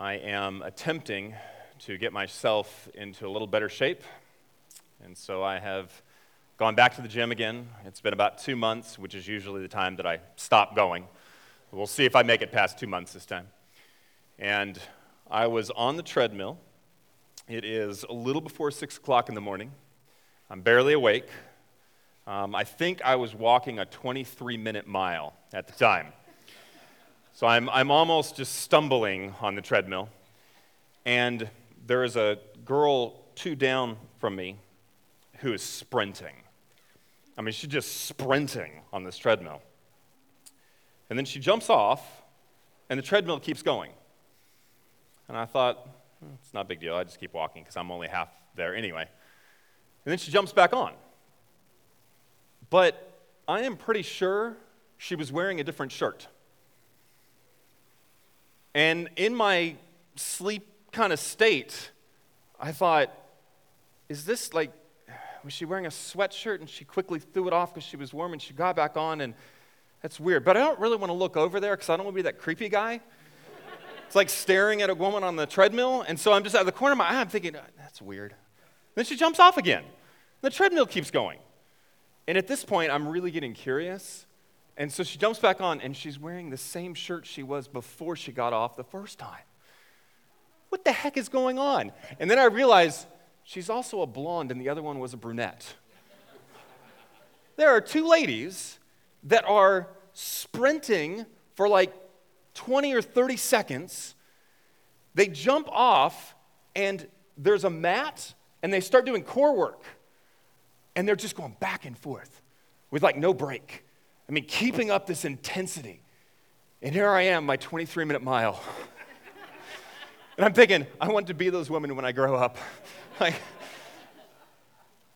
I am attempting to get myself into a little better shape. And so I have gone back to the gym again. It's been about two months, which is usually the time that I stop going. We'll see if I make it past two months this time. And I was on the treadmill. It is a little before six o'clock in the morning. I'm barely awake. Um, I think I was walking a 23 minute mile at the time. So I'm, I'm almost just stumbling on the treadmill. And there is a girl two down from me who is sprinting. I mean, she's just sprinting on this treadmill. And then she jumps off, and the treadmill keeps going. And I thought, hmm, it's not a big deal. I just keep walking because I'm only half there anyway. And then she jumps back on. But I am pretty sure she was wearing a different shirt. And in my sleep kind of state, I thought, is this like, was she wearing a sweatshirt and she quickly threw it off because she was warm and she got back on and that's weird. But I don't really want to look over there because I don't want to be that creepy guy. it's like staring at a woman on the treadmill. And so I'm just out of the corner of my eye, I'm thinking, ah, that's weird. Then she jumps off again. The treadmill keeps going. And at this point, I'm really getting curious. And so she jumps back on, and she's wearing the same shirt she was before she got off the first time. What the heck is going on? And then I realize she's also a blonde, and the other one was a brunette. there are two ladies that are sprinting for like 20 or 30 seconds. They jump off, and there's a mat, and they start doing core work. And they're just going back and forth with like no break. I mean, keeping up this intensity. And here I am, my 23 minute mile. and I'm thinking, I want to be those women when I grow up. like,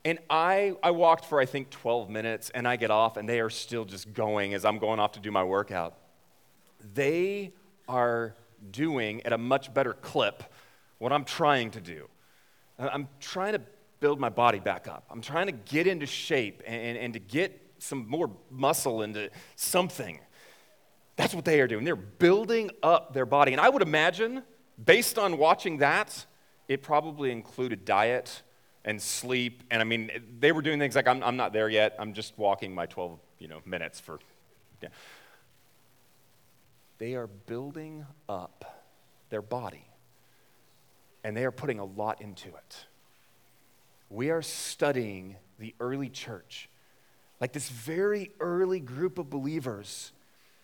and I, I walked for, I think, 12 minutes, and I get off, and they are still just going as I'm going off to do my workout. They are doing at a much better clip what I'm trying to do. I'm trying to build my body back up. I'm trying to get into shape and, and to get some more muscle into something. That's what they are doing. They're building up their body. And I would imagine, based on watching that, it probably included diet and sleep. And I mean, they were doing things like, I'm, I'm not there yet. I'm just walking my 12 you know, minutes for. Yeah. They are building up their body, and they are putting a lot into it. We are studying the early church like this very early group of believers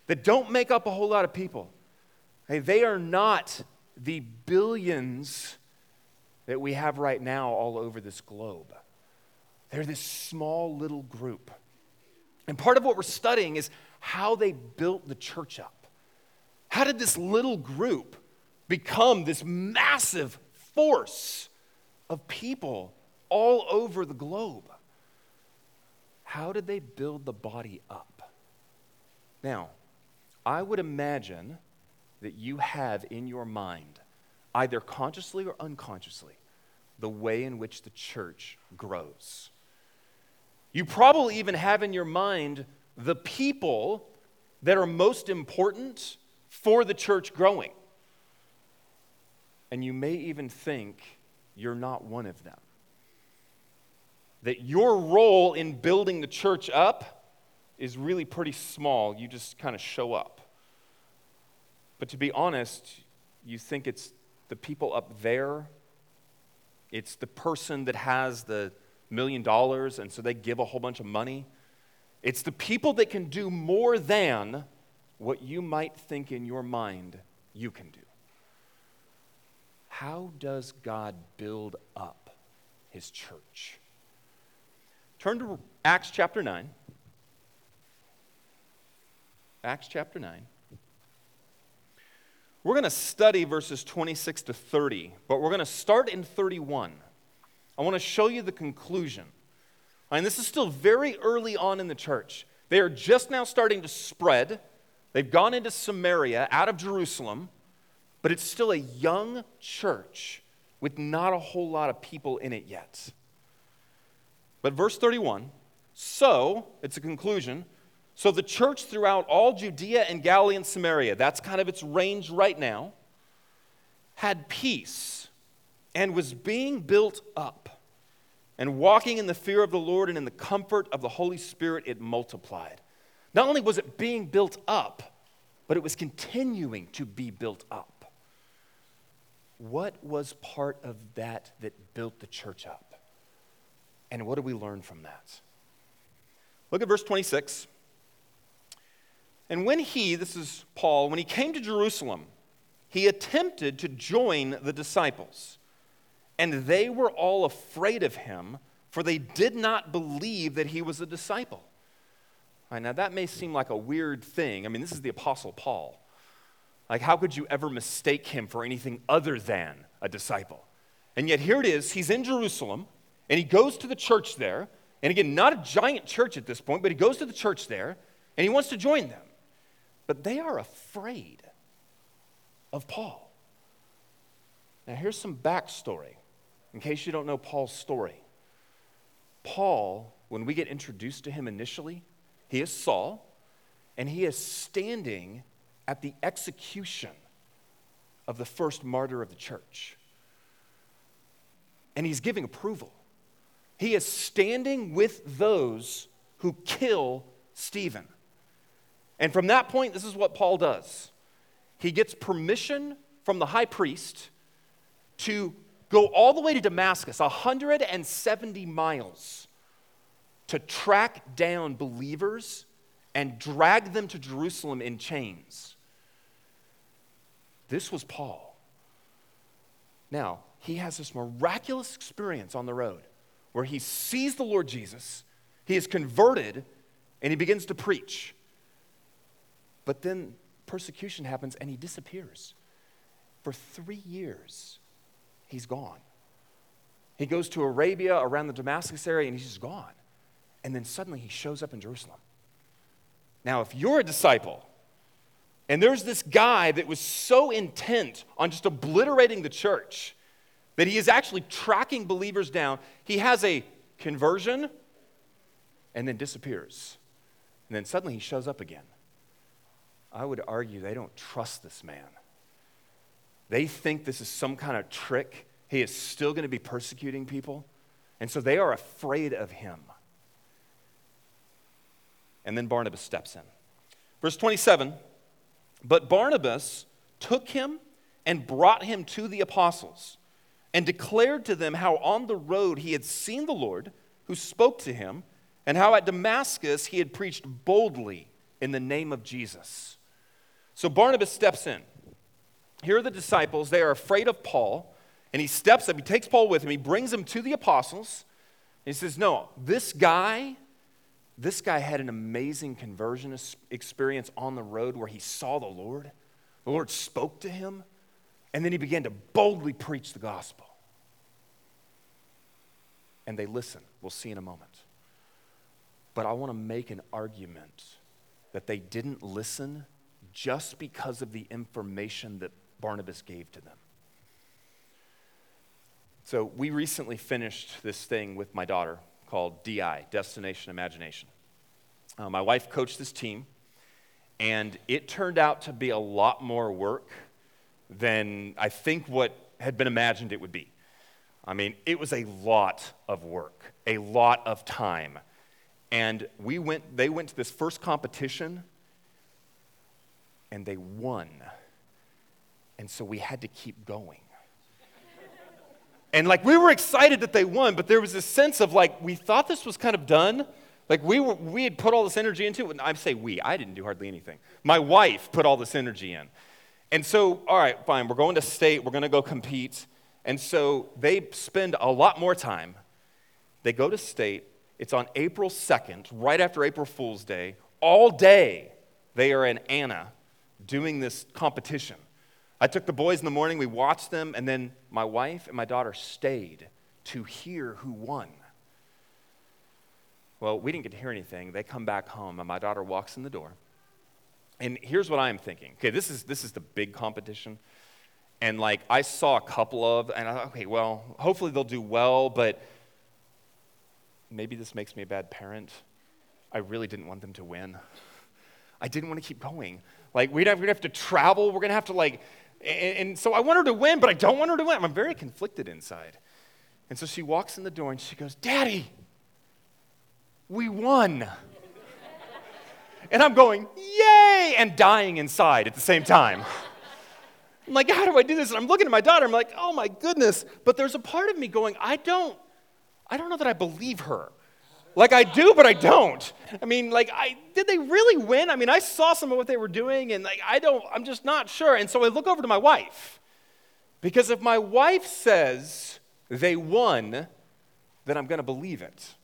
that don't make up a whole lot of people. Hey, they are not the billions that we have right now all over this globe. They're this small little group. And part of what we're studying is how they built the church up. How did this little group become this massive force of people all over the globe? How did they build the body up? Now, I would imagine that you have in your mind, either consciously or unconsciously, the way in which the church grows. You probably even have in your mind the people that are most important for the church growing. And you may even think you're not one of them that your role in building the church up is really pretty small. You just kind of show up. But to be honest, you think it's the people up there, it's the person that has the million dollars, and so they give a whole bunch of money. It's the people that can do more than what you might think in your mind you can do. How does God build up his church? Turn to Acts chapter 9. Acts chapter 9. We're going to study verses 26 to 30, but we're going to start in 31. I want to show you the conclusion. And this is still very early on in the church. They are just now starting to spread. They've gone into Samaria out of Jerusalem, but it's still a young church with not a whole lot of people in it yet. But verse 31 so, it's a conclusion. So the church throughout all Judea and Galilee and Samaria, that's kind of its range right now, had peace and was being built up. And walking in the fear of the Lord and in the comfort of the Holy Spirit, it multiplied. Not only was it being built up, but it was continuing to be built up. What was part of that that built the church up? And what do we learn from that? Look at verse 26. And when he, this is Paul, when he came to Jerusalem, he attempted to join the disciples. And they were all afraid of him, for they did not believe that he was a disciple. Right, now, that may seem like a weird thing. I mean, this is the Apostle Paul. Like, how could you ever mistake him for anything other than a disciple? And yet, here it is. He's in Jerusalem, and he goes to the church there. And again, not a giant church at this point, but he goes to the church there, and he wants to join them. But they are afraid of Paul. Now, here's some backstory in case you don't know Paul's story. Paul, when we get introduced to him initially, he is Saul, and he is standing at the execution of the first martyr of the church. And he's giving approval. He is standing with those who kill Stephen. And from that point, this is what Paul does he gets permission from the high priest to go all the way to Damascus, 170 miles to track down believers and drag them to Jerusalem in chains. This was Paul. Now, he has this miraculous experience on the road where he sees the Lord Jesus, he is converted, and he begins to preach. But then persecution happens and he disappears. For three years, he's gone. He goes to Arabia around the Damascus area and he's just gone and then suddenly he shows up in Jerusalem. Now, if you're a disciple, and there's this guy that was so intent on just obliterating the church that he is actually tracking believers down, he has a conversion and then disappears. And then suddenly he shows up again. I would argue they don't trust this man. They think this is some kind of trick. He is still going to be persecuting people. And so they are afraid of him. And then Barnabas steps in. Verse 27 But Barnabas took him and brought him to the apostles and declared to them how on the road he had seen the Lord who spoke to him, and how at Damascus he had preached boldly in the name of Jesus. So Barnabas steps in. Here are the disciples. They are afraid of Paul. And he steps up, he takes Paul with him, he brings him to the apostles. And He says, No, this guy this guy had an amazing conversion experience on the road where he saw the Lord. The Lord spoke to him, and then he began to boldly preach the gospel. And they listen. We'll see in a moment. But I want to make an argument that they didn't listen just because of the information that Barnabas gave to them. So, we recently finished this thing with my daughter called DI, Destination Imagination. Uh, my wife coached this team, and it turned out to be a lot more work than I think what had been imagined it would be. I mean, it was a lot of work, a lot of time. And we went, they went to this first competition and they won. And so we had to keep going. And like we were excited that they won, but there was this sense of like we thought this was kind of done. Like we were, we had put all this energy into it. I say we, I didn't do hardly anything. My wife put all this energy in. And so, all right, fine, we're going to state, we're going to go compete. And so they spend a lot more time. They go to state. It's on April 2nd, right after April Fool's Day. All day, they are in Anna doing this competition. I took the boys in the morning, we watched them, and then my wife and my daughter stayed to hear who won. Well, we didn't get to hear anything. They come back home, and my daughter walks in the door. And here's what I'm thinking. Okay, this is, this is the big competition. And like, I saw a couple of, and I thought, okay, well, hopefully they'll do well, but maybe this makes me a bad parent. I really didn't want them to win. I didn't want to keep going. Like, we'd have, we'd have to travel. We're to have to, like, And, and so I want her to win, but I don't want her to win. I'm very conflicted inside. And so she walks in the door and she goes, Daddy, we won. And I'm going, Yay! And dying inside at the same time. I'm like, how do I do this? And I'm looking at my daughter, I'm like, oh my goodness. But there's a part of me going, I don't, I don't know that I believe her. Like I do, but I don't. I mean, like, I did they really win? I mean, I saw some of what they were doing, and like I don't, I'm just not sure. And so I look over to my wife. Because if my wife says they won, then I'm gonna believe it.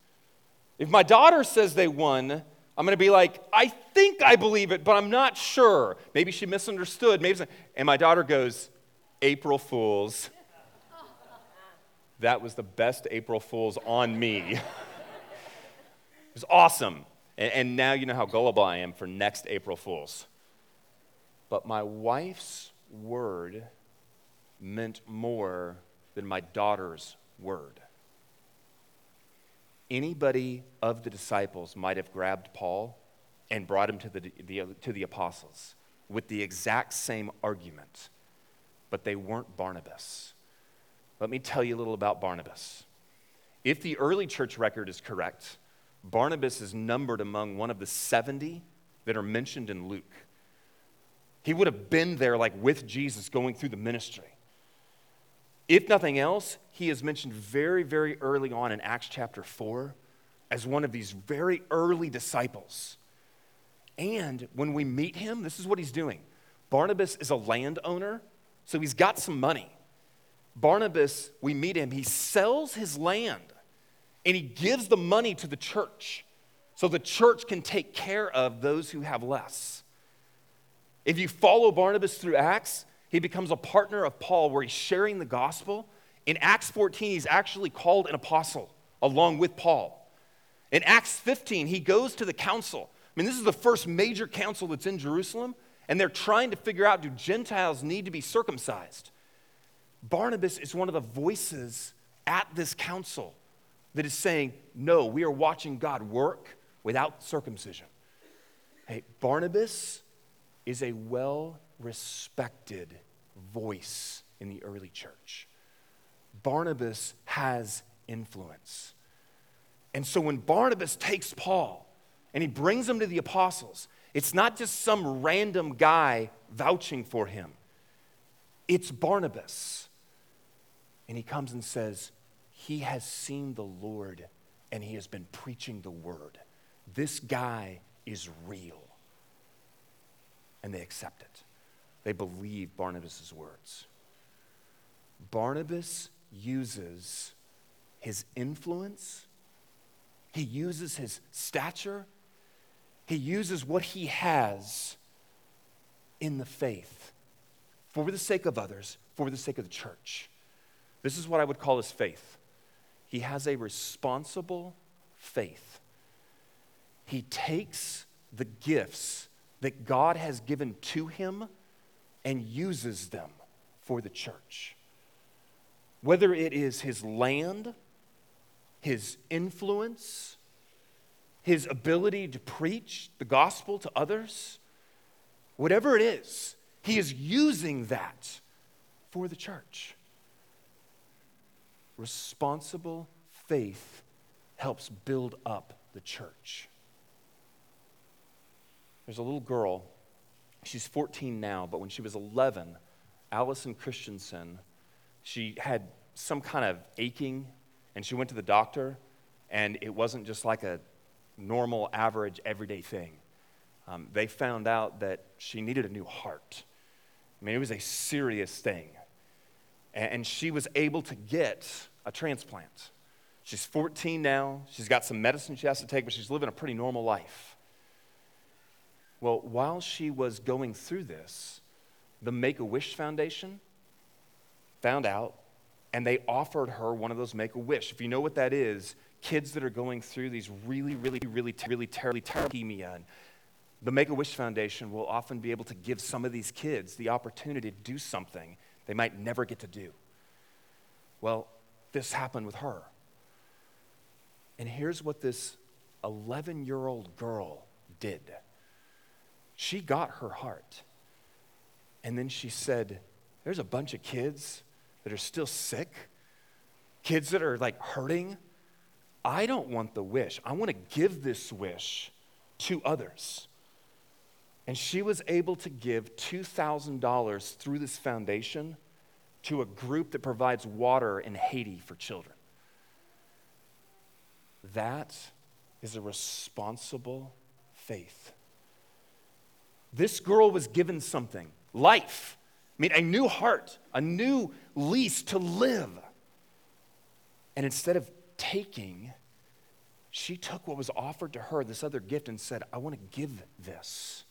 If my daughter says they won, I'm going to be like, I think I believe it, but I'm not sure. Maybe she misunderstood. Maybe, and my daughter goes, April Fools. That was the best April Fools on me. it was awesome. And, and now you know how gullible I am for next April Fools. But my wife's word meant more than my daughter's word anybody of the disciples might have grabbed Paul and brought him to the, the, to the apostles with the exact same argument, but they weren't Barnabas. Let me tell you a little about Barnabas. If the early church record is correct, Barnabas is numbered among one of the 70 that are mentioned in Luke. He would have been there, like with Jesus, going through the ministry. If nothing else, he is mentioned very, very early on in Acts chapter 4 as one of these very early disciples. And when we meet him, this is what he's doing. Barnabas is a landowner, so he's got some money. Barnabas, we meet him, he sells his land and he gives the money to the church so the church can take care of those who have less. If you follow Barnabas through Acts, he becomes a partner of Paul where he's sharing the gospel. In Acts 14, he's actually called an apostle along with Paul. In Acts 15, he goes to the council. I mean, this is the first major council that's in Jerusalem, and they're trying to figure out do Gentiles need to be circumcised? Barnabas is one of the voices at this council that is saying, No, we are watching God work without circumcision. Hey, Barnabas is a well respected voice in the early church. Barnabas has influence. And so when Barnabas takes Paul and he brings him to the apostles, it's not just some random guy vouching for him, it's Barnabas. And he comes and says, He has seen the Lord and he has been preaching the word. This guy is real. And they accept it. They believe Barnabas' words. Barnabas uses his influence, he uses his stature, he uses what he has in the faith for the sake of others, for the sake of the church. This is what I would call his faith. He has a responsible faith. He takes the gifts that God has given to him and uses them for the church. Whether it is his land, his influence, his ability to preach the gospel to others, whatever it is, he is using that for the church. Responsible faith helps build up the church. There's a little girl She's 14 now, but when she was 11, Allison Christensen, she had some kind of aching, and she went to the doctor, and it wasn't just like a normal, average, everyday thing. Um, they found out that she needed a new heart. I mean, it was a serious thing. And, and she was able to get a transplant. She's 14 now. She's got some medicine she has to take, but she's living a pretty normal life. Well, while she was going through this, the Make a Wish Foundation found out and they offered her one of those Make a Wish. If you know what that is, kids that are going through these really, really, really, really terribly terrible leukemia. The Make a Wish Foundation will often be able to give some of these kids the opportunity to do something they might never get to do. Well, this happened with her. And here's what this 11 year old girl did. She got her heart. And then she said, there's a bunch of kids that are still sick, kids that are like hurting. I don't want the wish. I want to give this wish to others. And she was able to give $2,000 through this foundation to a group that provides water in Haiti for children. That is a responsible faith. This girl was given something life. I mean, a new heart, a new lease to live. And instead of taking, she took what was offered to her, this other gift, and said, I want to give this.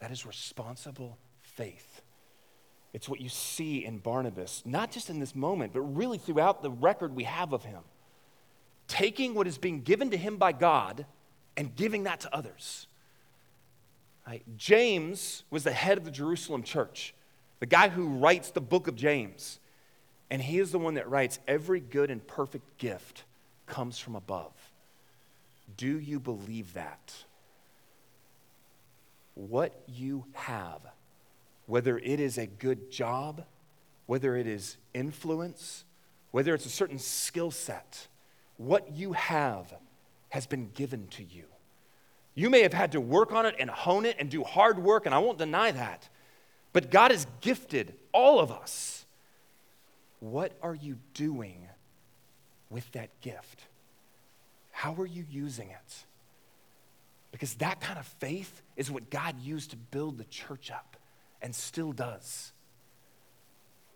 That is responsible faith. It's what you see in Barnabas, not just in this moment, but really throughout the record we have of him. Taking what is being given to him by God and giving that to others. Right? James was the head of the Jerusalem church, the guy who writes the book of James. And he is the one that writes, Every good and perfect gift comes from above. Do you believe that? What you have whether it is a good job, whether it is influence, whether it's a certain skill set, what you have has been given to you. You may have had to work on it and hone it and do hard work, and I won't deny that. But God has gifted all of us. What are you doing with that gift? How are you using it? Because that kind of faith is what God used to build the church up and still does.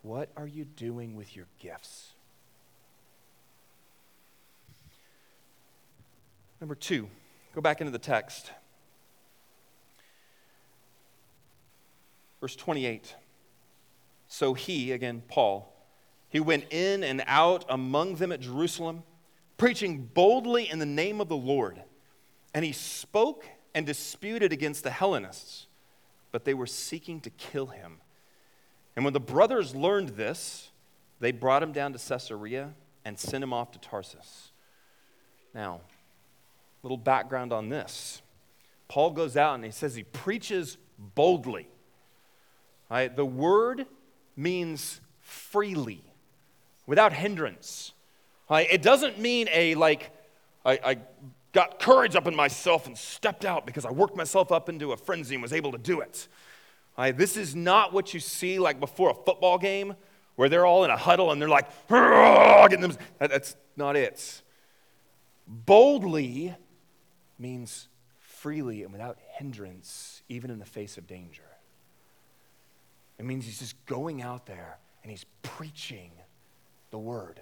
What are you doing with your gifts? Number two, go back into the text. Verse 28. So he, again, Paul, he went in and out among them at Jerusalem, preaching boldly in the name of the Lord. And he spoke and disputed against the Hellenists but they were seeking to kill him. And when the brothers learned this, they brought him down to Caesarea and sent him off to Tarsus. Now, little background on this. Paul goes out and he says he preaches boldly. The word means freely, without hindrance. It doesn't mean a like, I, I got courage up in myself and stepped out because I worked myself up into a frenzy and was able to do it. Right, this is not what you see like before a football game where they're all in a huddle and they're like, getting them. That's not it. Boldly means freely and without hindrance, even in the face of danger. It means he's just going out there and he's preaching the word.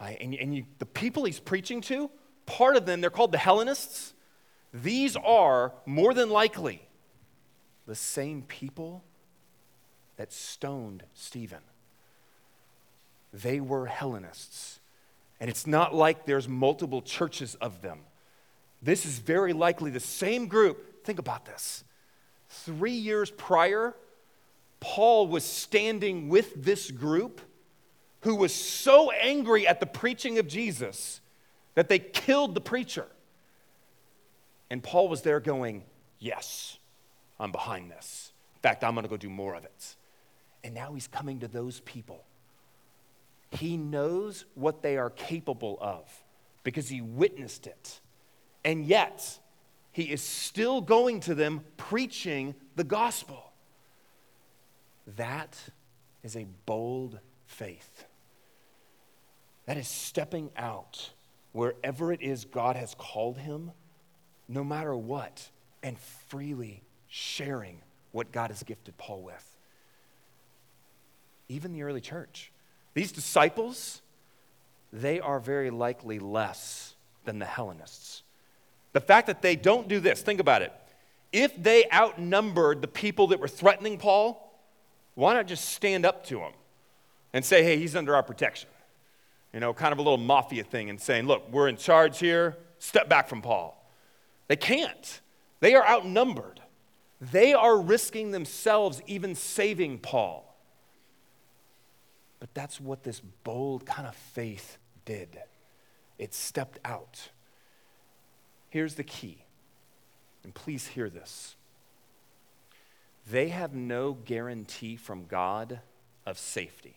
Right? And, and you, the people he's preaching to, part of them, they're called the Hellenists. These are more than likely the same people that stoned Stephen. They were Hellenists. And it's not like there's multiple churches of them. This is very likely the same group. Think about this. Three years prior, Paul was standing with this group who was so angry at the preaching of Jesus that they killed the preacher. And Paul was there going, Yes, I'm behind this. In fact, I'm going to go do more of it. And now he's coming to those people. He knows what they are capable of because he witnessed it. And yet, he is still going to them preaching the gospel. That is a bold faith. That is stepping out wherever it is God has called him, no matter what, and freely sharing what God has gifted Paul with. Even the early church. These disciples, they are very likely less than the Hellenists. The fact that they don't do this, think about it. If they outnumbered the people that were threatening Paul, why not just stand up to them and say, hey, he's under our protection? you know, kind of a little mafia thing and saying, look, we're in charge here, step back from Paul. They can't. They are outnumbered. They are risking themselves even saving Paul. But that's what this bold kind of faith did. It stepped out. Here's the key, and please hear this they have no guarantee from God of safety.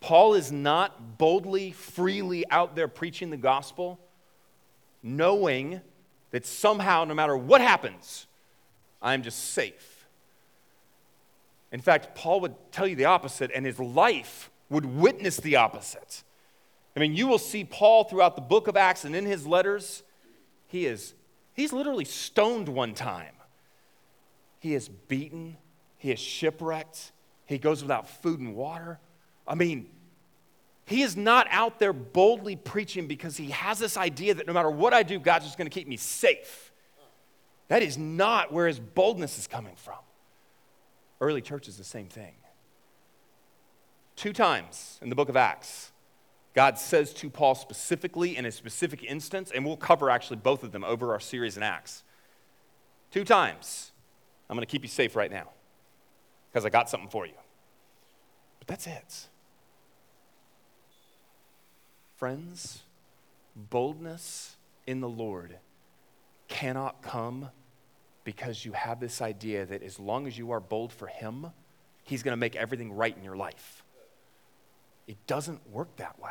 Paul is not boldly, freely out there preaching the gospel, knowing that somehow, no matter what happens, I'm just safe. In fact, Paul would tell you the opposite, and his life would witness the opposite. I mean, you will see Paul throughout the book of Acts and in his letters, he is he's literally stoned one time. He is beaten, he is shipwrecked, he goes without food and water. I mean, he is not out there boldly preaching because he has this idea that no matter what I do, God's just going to keep me safe. That is not where his boldness is coming from. Early church is the same thing. Two times in the book of Acts, God says to Paul specifically in a specific instance, and we'll cover actually both of them over our series in Acts. Two times, I'm going to keep you safe right now because I got something for you. But that's it. Friends, boldness in the Lord cannot come because you have this idea that as long as you are bold for Him, He's going to make everything right in your life. It doesn't work that way.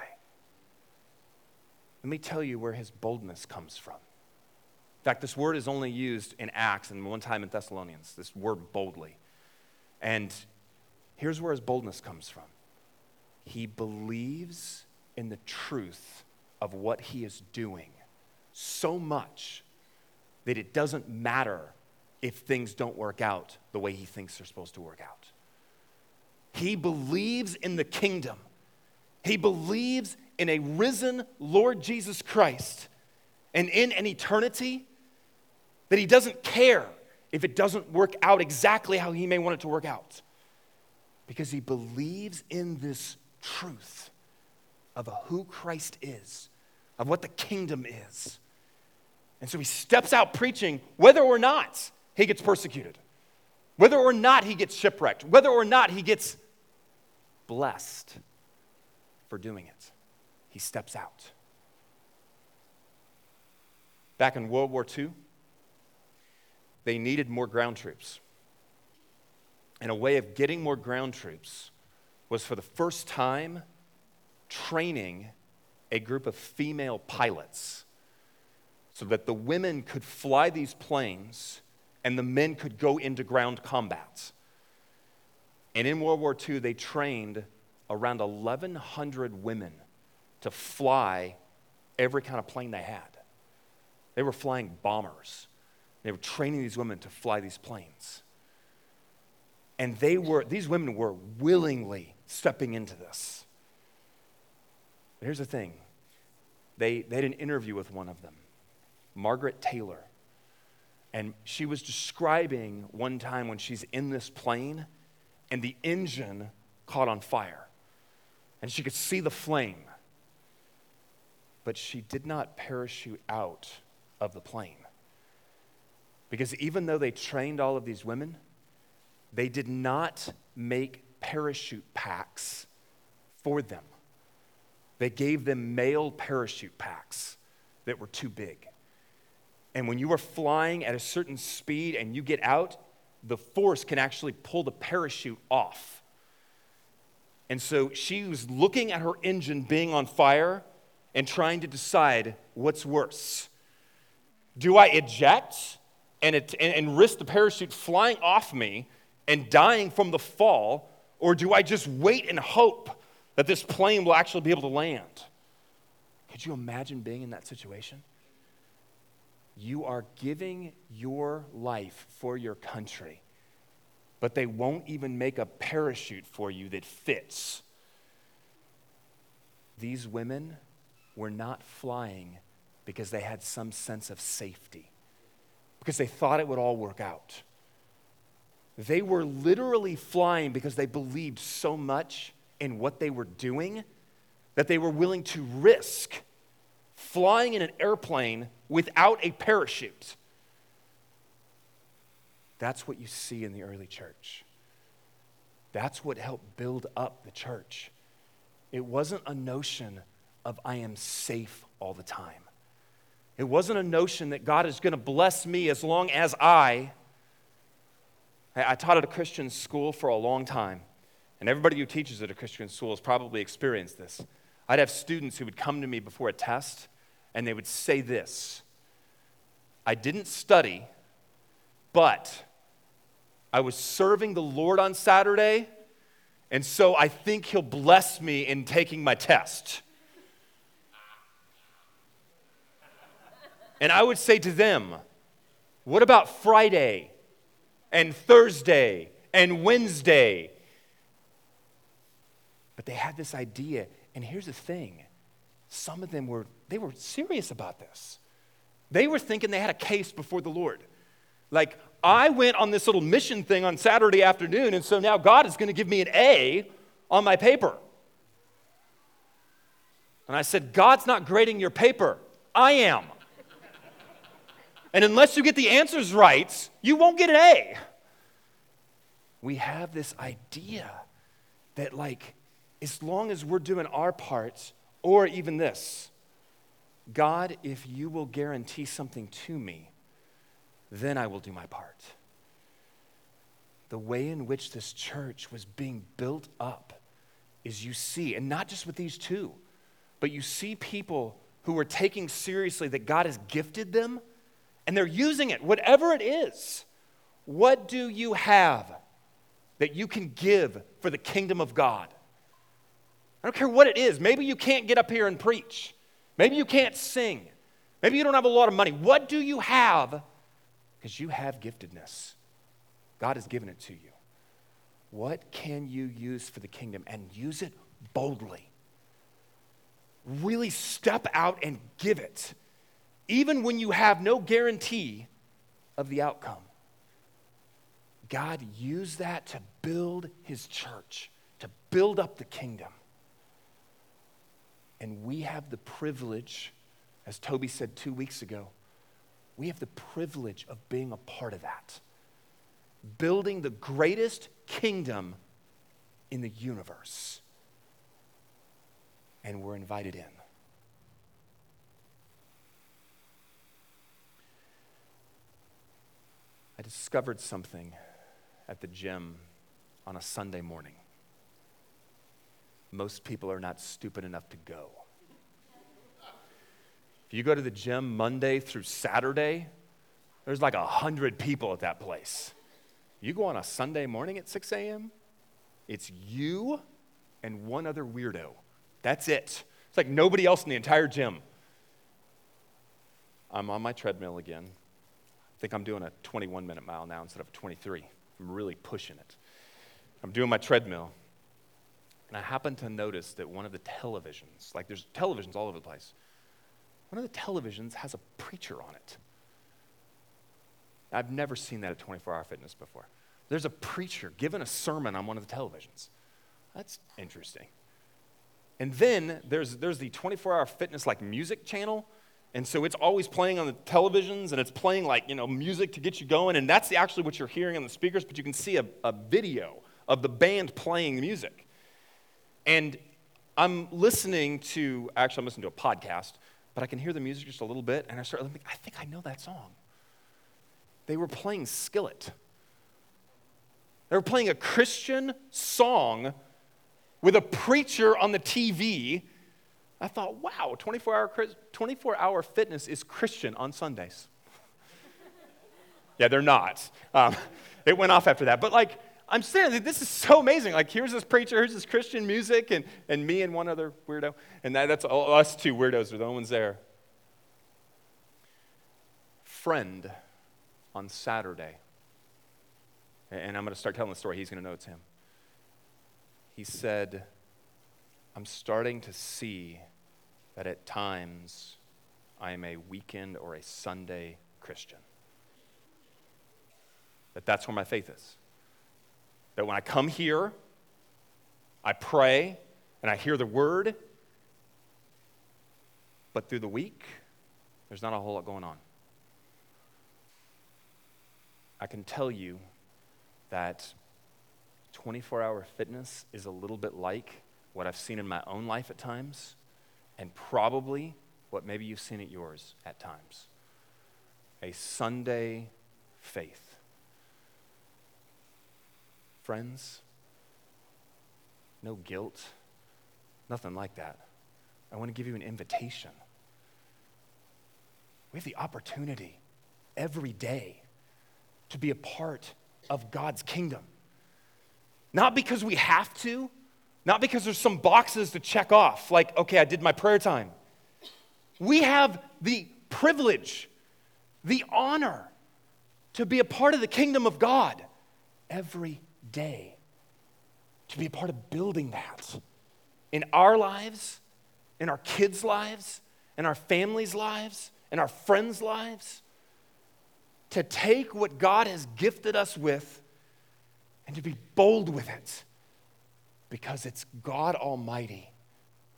Let me tell you where his boldness comes from. In fact, this word is only used in Acts and one time in Thessalonians, this word boldly. And here's where his boldness comes from he believes in the truth of what he is doing so much that it doesn't matter if things don't work out the way he thinks they're supposed to work out. He believes in the kingdom he believes in a risen Lord Jesus Christ and in an eternity that he doesn't care if it doesn't work out exactly how he may want it to work out because he believes in this truth of who Christ is, of what the kingdom is. And so he steps out preaching whether or not he gets persecuted, whether or not he gets shipwrecked, whether or not he gets blessed for doing it. He steps out. Back in World War II, they needed more ground troops. And a way of getting more ground troops was for the first time training a group of female pilots so that the women could fly these planes and the men could go into ground combat. And in World War II, they trained around 1,100 women to fly every kind of plane they had. They were flying bombers. They were training these women to fly these planes. And they were, these women were willingly stepping into this. But here's the thing they, they had an interview with one of them, Margaret Taylor. And she was describing one time when she's in this plane and the engine caught on fire and she could see the flame. But she did not parachute out of the plane. Because even though they trained all of these women, they did not make parachute packs for them. They gave them male parachute packs that were too big. And when you are flying at a certain speed and you get out, the force can actually pull the parachute off. And so she was looking at her engine being on fire and trying to decide what's worse. Do I eject and, it, and, and risk the parachute flying off me and dying from the fall, or do I just wait and hope that this plane will actually be able to land? Could you imagine being in that situation? You are giving your life for your country but they won't even make a parachute for you that fits. These women were not flying because they had some sense of safety, because they thought it would all work out. They were literally flying because they believed so much in what they were doing that they were willing to risk flying in an airplane without a parachute that's what you see in the early church. That's what helped build up the church. It wasn't a notion of I am safe all the time. It wasn't a notion that God is going to bless me as long as I I taught at a Christian school for a long time, and everybody who teaches at a Christian school has probably experienced this. I'd have students who would come to me before a test, and they would say this I didn't study, but I was serving the Lord on Saturday, and so I think He'll bless me in taking my test. And I would say to them, What about Friday and Thursday and Wednesday? But they had this idea, and here's the thing some of them were they were serious about this. They were thinking they had a case before the Lord. Like, I went on this little mission thing on Saturday afternoon, and so now God is going to give me an A on my paper. And I said, God's not grading your paper, I am. and unless you get the answers right, you won't get an A. We have this idea that, like, as long as we're doing our part, or even this, God, if you will guarantee something to me, then I will do my part. The way in which this church was being built up is you see, and not just with these two, but you see people who are taking seriously that God has gifted them and they're using it, whatever it is. What do you have that you can give for the kingdom of God? I don't care what it is. Maybe you can't get up here and preach. Maybe you can't sing. Maybe you don't have a lot of money. What do you have? Because you have giftedness. God has given it to you. What can you use for the kingdom? And use it boldly. Really step out and give it, even when you have no guarantee of the outcome. God used that to build his church, to build up the kingdom. And we have the privilege, as Toby said two weeks ago, we have the privilege of being a part of that. Building the greatest kingdom in the universe. And we're invited in. I discovered something at the gym on a Sunday morning most people are not stupid enough to go. If you go to the gym Monday through Saturday, there's like a hundred people at that place. You go on a Sunday morning at 6 a.m., it's you and one other weirdo. That's it. It's like nobody else in the entire gym. I'm on my treadmill again. I think I'm doing a 21 minute mile now instead of 23. I'm really pushing it. I'm doing my treadmill. And I happen to notice that one of the televisions, like there's televisions all over the place, one of the televisions has a preacher on it. I've never seen that at 24 Hour Fitness before. There's a preacher giving a sermon on one of the televisions. That's interesting. And then there's, there's the 24 Hour Fitness like music channel. And so it's always playing on the televisions and it's playing like, you know, music to get you going. And that's actually what you're hearing on the speakers, but you can see a, a video of the band playing the music. And I'm listening to, actually, I'm listening to a podcast, but I can hear the music just a little bit, and I start thinking, I think I know that song. They were playing Skillet. They were playing a Christian song with a preacher on the TV. I thought, wow, 24 hour, 24 hour fitness is Christian on Sundays. yeah, they're not. Um, it went off after that. But like, I'm saying this is so amazing. Like, here's this preacher, here's this Christian music, and, and me and one other weirdo. And that, that's all, us two weirdos are the only ones there. Friend on Saturday, and I'm going to start telling the story. He's going to know it's him. He said, I'm starting to see that at times I am a weekend or a Sunday Christian. That that's where my faith is that when I come here, I pray and I hear the word, but through the week, there's not a whole lot going on. I can tell you that 24 hour fitness is a little bit like what I've seen in my own life at times, and probably what maybe you've seen at yours at times a Sunday faith friends, no guilt, nothing like that. I want to give you an invitation. We have the opportunity every day to be a part of God's kingdom. Not because we have to, not because there's some boxes to check off, like, okay, I did my prayer time. We have the privilege, the honor to be a part of the kingdom of God every day, to be a part of building that in our lives, in our kids' lives, in our families' lives, in our friends' lives, to take what God has gifted us with and to be bold with it because it's God Almighty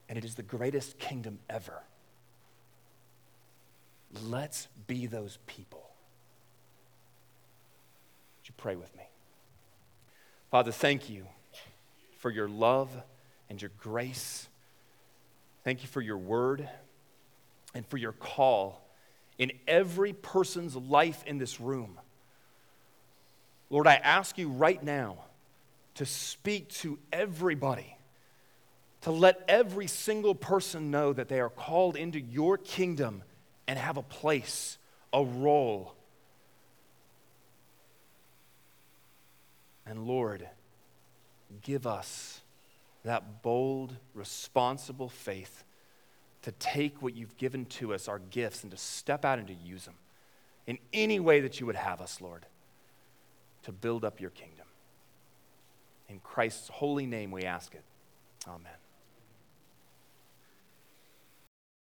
and it is the greatest kingdom ever. Let's be those people. Would you pray with me? Father, thank you for your love and your grace. Thank you for your word and for your call in every person's life in this room. Lord, I ask you right now to speak to everybody, to let every single person know that they are called into your kingdom and have a place, a role. And Lord, give us that bold, responsible faith to take what you've given to us, our gifts, and to step out and to use them in any way that you would have us, Lord, to build up your kingdom. In Christ's holy name we ask it. Amen.